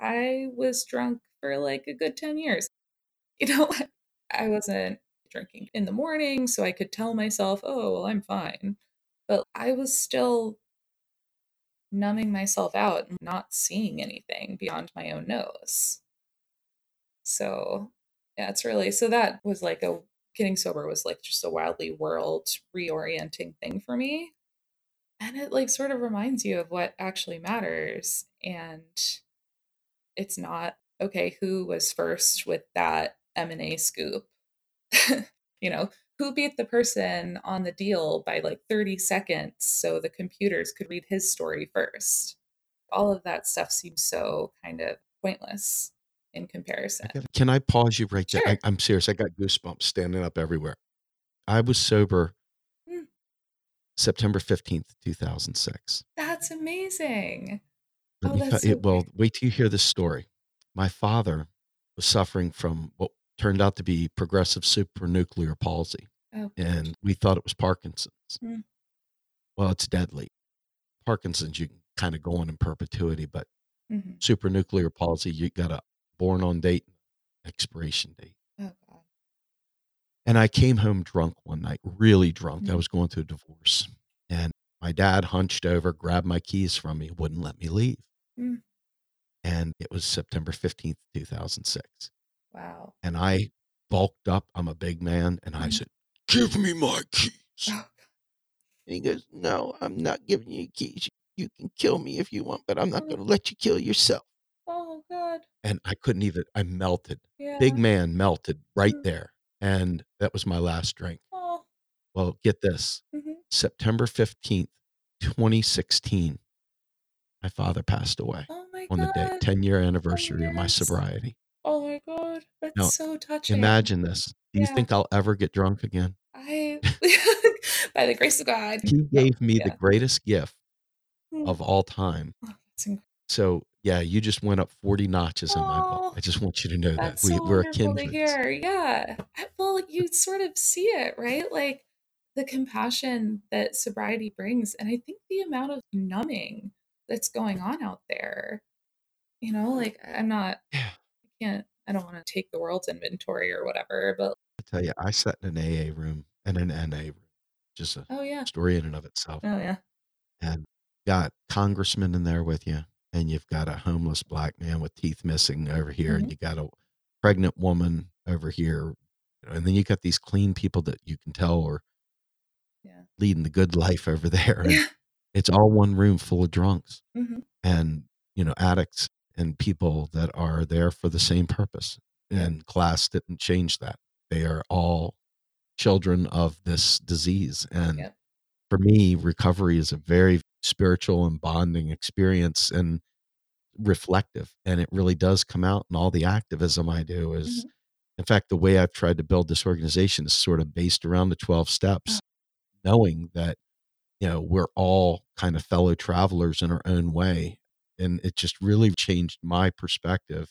I was drunk for like a good 10 years. You know, I wasn't drinking in the morning, so I could tell myself, oh, well, I'm fine. But I was still numbing myself out and not seeing anything beyond my own nose. So, yeah, it's really so that was like a getting sober was like just a wildly world reorienting thing for me. And it like sort of reminds you of what actually matters. And it's not okay, who was first with that M&A scoop? you know, who beat the person on the deal by like 30 seconds so the computers could read his story first? All of that stuff seems so kind of pointless in comparison. Can I pause you right there? Sure. I, I'm serious. I got goosebumps standing up everywhere. I was sober. September 15th, 2006. That's amazing. Oh, that's so you, well, wait till you hear this story. My father was suffering from what turned out to be progressive supranuclear palsy, Oh, and we thought it was Parkinson's. Mm. Well, it's deadly. Parkinson's, you can kind of go on in perpetuity, but mhm. supranuclear palsy, you got a born on date, expiration date. And I came home drunk one night, really drunk. I Mm. was going through a divorce. And my dad hunched over, grabbed my keys from me, wouldn't let me leave. Mm. And it was September 15th, 2006. Wow. And I bulked up. I'm a big man. And I Mhm. said, Give me my keys. Oh, And he goes, No, I'm not giving you keys. You can kill me if you want, but I'm not Oh. going to let you kill yourself. oh God. And I couldn't even, I melted. Yeah. Big man melted right Mm. there. And that was my last drink. Oh. Well, get this mhm. September 15th, 2016, my father passed away Oh my on the day, 10 year anniversary of my sobriety. Oh my God. That's Now, so touching. Imagine this. Do you Yeah. think I'll ever get drunk again? I, by the grace of God. He gave me the greatest gift Mm. of all time. Oh, So, yeah, you just went up 40 notches in my book. Oh, I just want you to know that. We, so we're a kindred. Yeah. Well, you sort of see it, right? Like the compassion that sobriety brings. And I think the amount of numbing that's going on out there, you know, like I'm not, Yeah. I can't, I don't want to take the world's inventory or whatever, but I tell you, I sat in an AA room and an NA room, just a oh yeah. story in and of itself. Oh yeah. and got congressmen in there with you and you've got a homeless black man with teeth missing over here Mhm. and you got a pregnant woman over here and then you got these clean people that you can tell are Yeah. leading the good life over there Yeah. it's all one room full of drunks hmm and you know addicts and people that are there for the same purpose and class didn't change that they are all children of this disease and Yep. for me recovery is a very spiritual and bonding experience and reflective and it really does come out in all the activism i do is Mhm. in fact the way i've tried to build this organization is sort of based around the 12 steps knowing that you know we're all kind of fellow travelers in our own way and it just really changed my perspective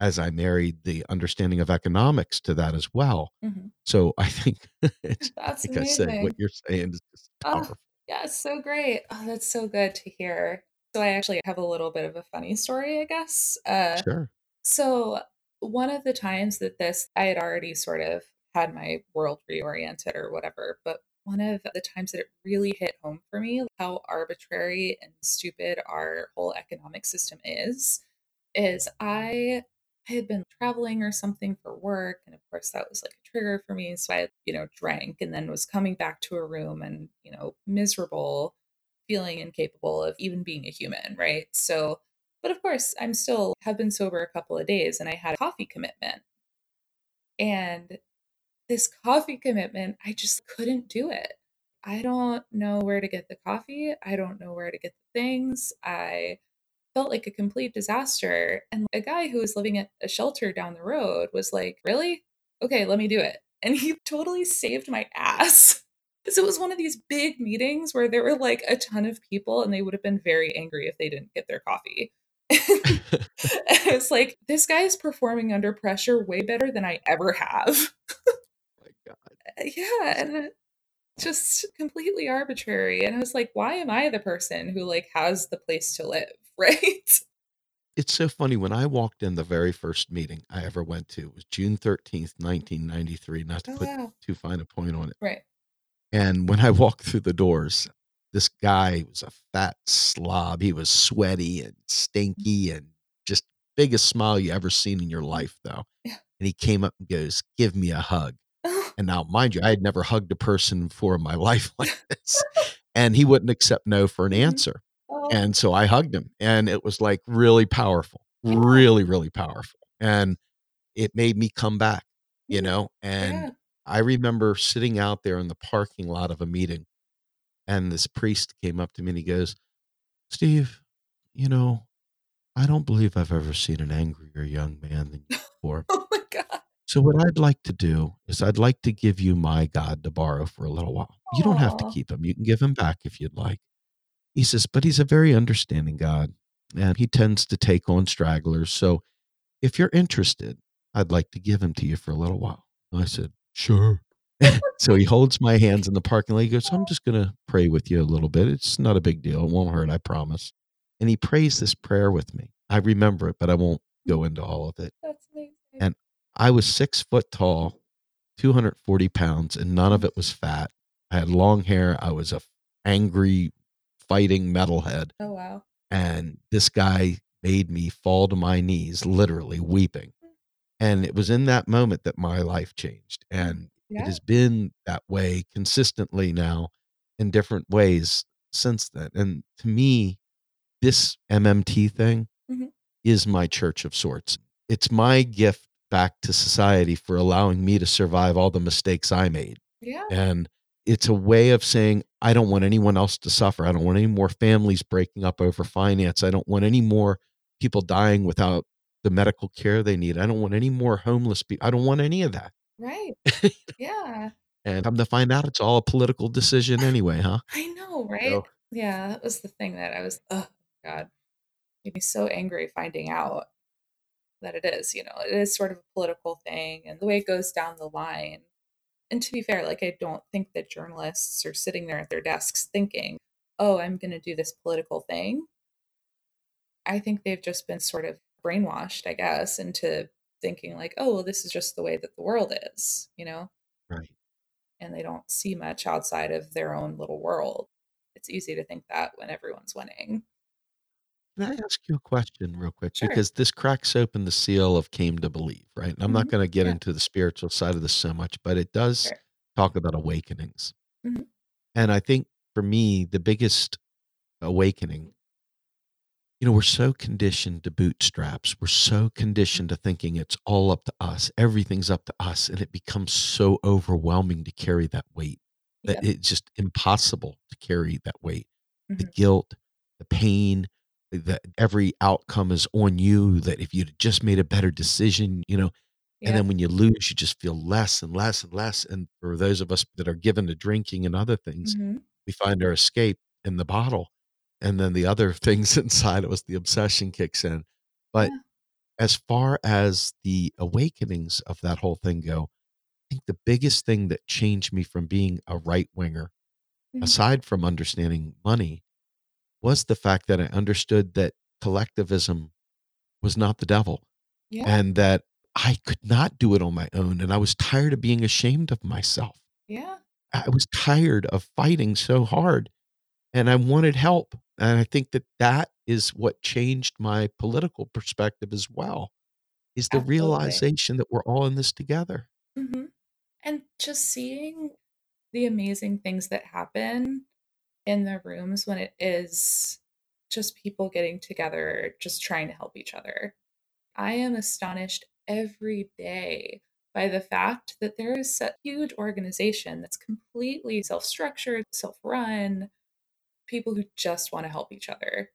as I married the understanding of economics to that as well. Mhm. So I think it's That's like I said, what you're saying is just Oh, powerful. Yeah, it's so great. Oh, that's so good to hear. So I actually have a little bit of a funny story, I guess. Uh, Sure. so one of the times that this, I had already sort of had my world reoriented or whatever, but one of the times that it really hit home for me how arbitrary and stupid our whole economic system is, is I I had been traveling or something for work, and of course that was like a trigger for me. So I, you know, drank and then was coming back to a room and, you know, miserable, feeling incapable of even being a human, right? So, but of course, I'm still have been sober a couple of days and I had a coffee commitment. And this coffee commitment, I just couldn't do it. I don't know where to get the coffee. I don't know where to get the things. I felt like a complete disaster. And a guy who was living at a shelter down the road was like, Really? Okay, let me do it. And he totally saved my ass. Because it was one of these big meetings where there were like a ton of people and they would have been very angry if they didn't get their coffee. it's like, this guy is performing under pressure way better than I ever have. my God. Uh, yeah. And just completely arbitrary. And I was like, why am I the person who like has the place to live? Right. It's so funny when I walked in the very first meeting I ever went to it was June 13th, 1993, not to Oh, put wow. too fine a point on it. Right. And when I walked through the doors, this guy was a fat slob. He was sweaty and stinky and just biggest smile you ever seen in your life, though. Yeah. And he came up and goes, "Give me a hug." And now, mind you, I had never hugged a person before in my life like this, and he wouldn't accept no for an Mhm. answer. And so I hugged him, and it was like really powerful, really, really powerful. And it made me come back, you know. And yeah. I remember sitting out there in the parking lot of a meeting, and this priest came up to me and he goes, Steve, you know, I don't believe I've ever seen an angrier young man than you before. Oh my god. So, what I'd like to do is, I'd like to give you my God to borrow for a little while. You don't have to keep him, you can give him back if you'd like. He says, but he's a very understanding God, and he tends to take on stragglers. So, if you're interested, I'd like to give him to you for a little while. I said, sure. so he holds my hands in the parking lot. He goes, I'm just going to pray with you a little bit. It's not a big deal. It won't hurt, I promise. And he prays this prayer with me. I remember it, but I won't go into all of it. That's amazing. And I was six foot tall, 240 pounds, and none of it was fat. I had long hair. I was a angry, fighting metalhead. oh wow. And this guy made me fall to my knees, literally weeping. And it was in that moment that my life changed. And it has been that way consistently now in different ways since then. And to me, this MMT thing Mhm. is my church of sorts. It's my gift back to society for allowing me to survive all the mistakes I made. Yeah. And it's a way of saying, I don't want anyone else to suffer. I don't want any more families breaking up over finance. I don't want any more people dying without the medical care they need. I don't want any more homeless people. I don't want any of that. Right. Yeah. And come to find out it's all a political decision anyway, huh? I know, right? So- Yeah, that was the thing that I was oh god. Made me so angry finding out that it is, you know, it is sort of a political thing and the way it goes down the line. And to be fair, like I don't think that journalists are sitting there at their desks thinking, "Oh, I'm going to do this political thing." I think they've just been sort of brainwashed, I guess, into thinking like, "Oh, well, this is just the way that the world is," you know? Right. and they don't see much outside of their own little world. It's easy to think that when everyone's winning. Can I ask you a question real quick? Sure. Because this cracks open the seal of came to believe, right? And I'm not Mhm. going to get Yeah. into the spiritual side of this so much, but it does Sure. talk about awakenings. Mhm. And I think for me, the biggest awakening, you know, we're so conditioned to bootstraps. We're so conditioned to thinking it's all up to us. Everything's up to us. And it becomes so overwhelming to carry that weight that Yep. it's just impossible to carry that weight. The Mhm. guilt, the pain, that every outcome is on you, that if you'd just made a better decision, you know, Yeah. and then when you lose, you just feel less and less and less. And for those of us that are given to drinking and other things, Mhm. we find our escape in the bottle. And then the other things inside of us, the obsession kicks in. But Yeah. as far as the awakenings of that whole thing go, I think the biggest thing that changed me from being a right winger, Mhm. aside from understanding money, was the fact that I understood that collectivism was not the devil Yeah. and that I could not do it on my own. And I was tired of being ashamed of myself. yeah. I was tired of fighting so hard and I wanted help. And I think that that is what changed my political perspective as well is the Absolutely. realization that we're all in this together. hmm And just seeing the amazing things that happen in the rooms when it is just people getting together, just trying to help each other. I am astonished every day by the fact that there is a huge organization that's completely self structured, self run, people who just want to help each other.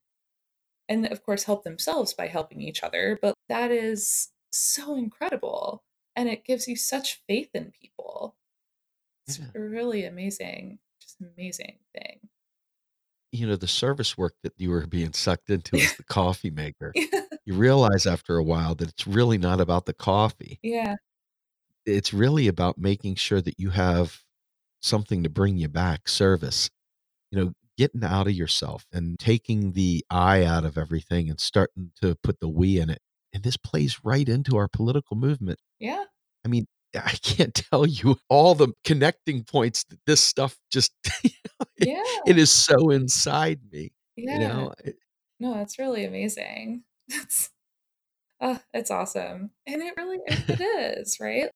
And of course, help themselves by helping each other. But that is so incredible. And it gives you such faith in people. It's Yeah. a really amazing, just amazing thing. You know, the service work that you were being sucked into as the coffee maker. yeah. You realize after a while that it's really not about the coffee. Yeah. It's really about making sure that you have something to bring you back, service. You know, getting out of yourself and taking the I out of everything and starting to put the we in it. And this plays right into our political movement. Yeah. I mean, I can't tell you all the connecting points that this stuff just Yeah. it is so inside me. Yeah. You know, No, that's really amazing. That's ah, oh, it's awesome. And it really it, it is, right?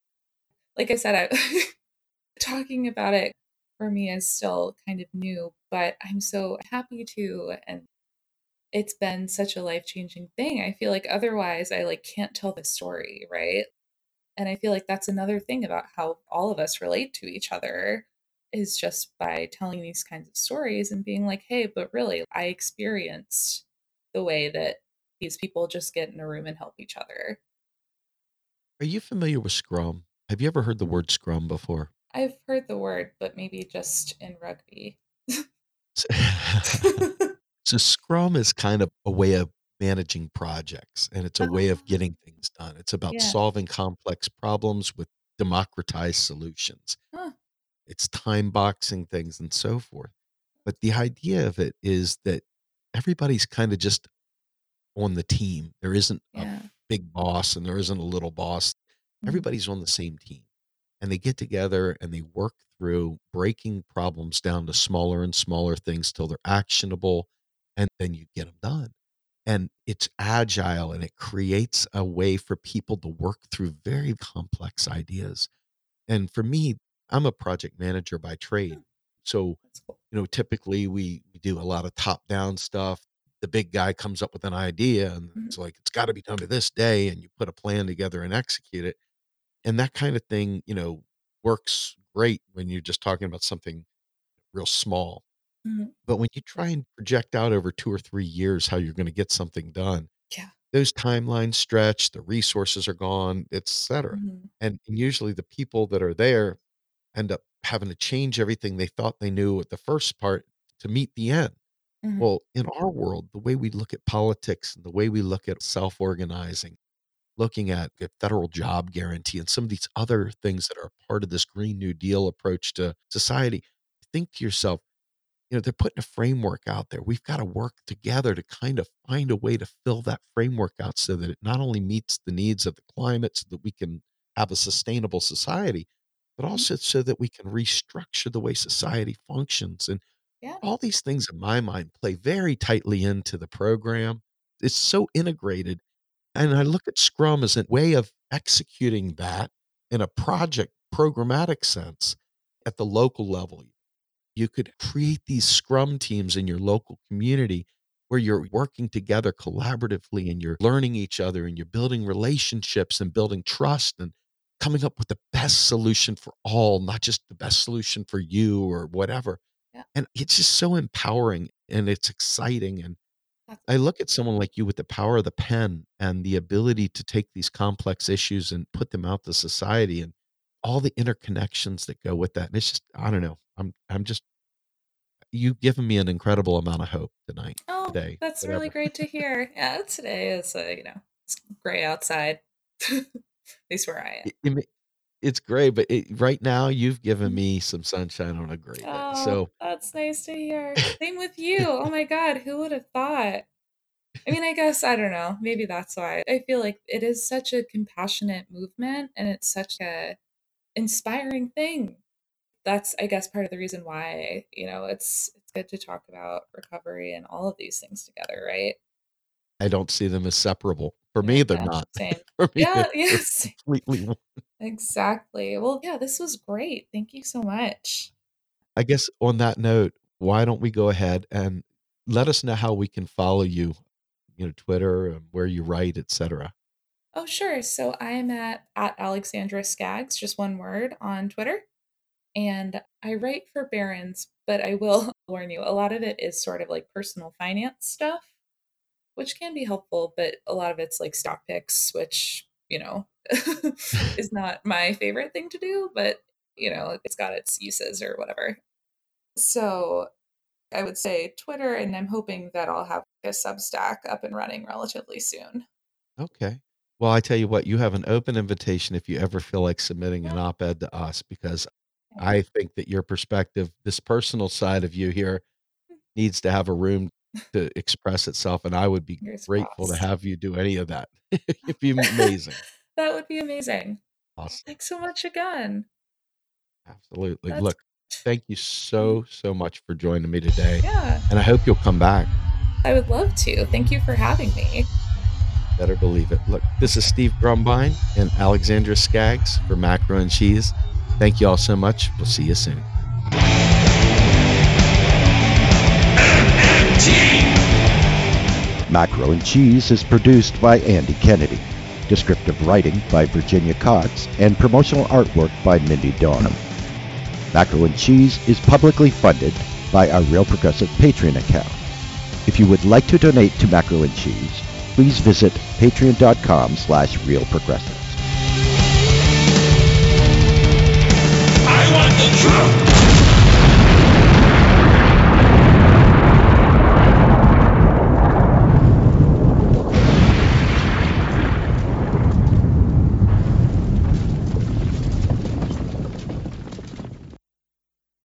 Like I said, I talking about it for me is still kind of new, but I'm so happy to and it's been such a life-changing thing. I feel like otherwise I like can't tell the story, right? And I feel like that's another thing about how all of us relate to each other is just by telling these kinds of stories and being like, hey, but really, I experienced the way that these people just get in a room and help each other. are you familiar with Scrum? Have you ever heard the word Scrum before? I've heard the word, but maybe just in rugby. so Scrum is kind of a way of managing projects and it's a way of Oh. getting things done. It's about Yeah. solving complex problems with democratized solutions. Huh. It's time boxing things and so forth. But the idea of it is that everybody's kind of just on the team. There isn't a big boss and there isn't a little boss. Mhm. Everybody's on the same team. And they get together and they work through breaking problems down to smaller and smaller things till they're actionable and then you get them done. And it's agile and it creates a way for people to work through very complex ideas. And for me, I'm a project manager by trade. So, you know, typically we, we do a lot of top down stuff. The big guy comes up with an idea and Mhm. it's like, it's got to be done by this day. And you put a plan together and execute it. And that kind of thing, you know, works great when you're just talking about something real small. Mhm. But when you try and project out over two or three years how you're going to get something done, Yeah. those timelines stretch, the resources are gone, et cetera. Mhm. And, and usually the people that are there end up having to change everything they thought they knew at the first part to meet the end. Mhm. Well, in our world, the way we look at politics and the way we look at self organizing, looking at a federal job guarantee and some of these other things that are part of this Green New Deal approach to society, think to yourself, you know, they're putting a framework out there. We've got to work together to kind of find a way to fill that framework out so that it not only meets the needs of the climate so that we can have a sustainable society, but Mhm. also so that we can restructure the way society functions. And Yeah. all these things, in my mind, play very tightly into the program. It's so integrated. And I look at Scrum as a way of executing that in a project programmatic sense at the local level. You could create these Scrum teams in your local community where you're working together collaboratively and you're learning each other and you're building relationships and building trust and coming up with the best solution for all, not just the best solution for you or whatever. Yeah. And it's just so empowering and it's exciting. And That's I look at someone like you with the power of the pen and the ability to take these complex issues and put them out to society and all the interconnections that go with that. And it's just, I don't know. I'm, I'm just, you've given me an incredible amount of hope tonight, Oh, today. that's really great to hear. Yeah, today is, uh, you know, It's gray outside. At least where I am. It- it it's gray, but it, right now you've given me some sunshine on a gray day. Oh, So that's nice to hear. Same with you. Oh my God, who would have thought? I mean, I guess, I don't know. Maybe that's why. I feel like it is such a compassionate movement and it's such a inspiring thing. That's, I guess, part of the reason why, you know, it's it's good to talk about recovery and all of these things together, right? I don't see them as separable. For me, they're Yeah, not. same. For me, Yeah, yes. completely. one. Exactly. Well, yeah, this was great. Thank you so much. I guess on that note, why don't we go ahead and let us know how we can follow you, you know, Twitter, and where you write, etc. Oh, sure. So I'm at at Alexandra Scaggs, just one word on Twitter. And I write for Barron's, but I will warn you, a lot of it is sort of like personal finance stuff, which can be helpful, but a lot of it's like stock picks, which, you know, is not my favorite thing to do, but, you know, it's got its uses or whatever. So I would say Twitter, and I'm hoping that I'll have a Substack up and running relatively soon. Okay. Well, I tell you what, you have an open invitation if you ever feel like submitting an op-ed to us, because I think that your perspective, this personal side of you here, hmm. needs to have a room to express itself, and I would be Fingers grateful to have you do any of that. It'd be amazing. that would be amazing. Awesome. Thanks so much again. Absolutely. That's Look, thank you hmm. so, so much for joining me today. Yeah, And I hope you'll come back. I would love to. Thank you for having me. Better believe it. Look, this is Steve Grumbine and Alexandra Scaggs for Macro and Cheese. Thank you all so much. We'll see you soon. Macro and Cheese is produced by Andy Kennedy. Descriptive writing by Virginia Cox and promotional artwork by Mindy Donham. Macro and Cheese is publicly funded by our Real Progressive Patreon account. If you would like to donate to Macro and Cheese, please visit patreon.com slash realprogressives. I want the truth!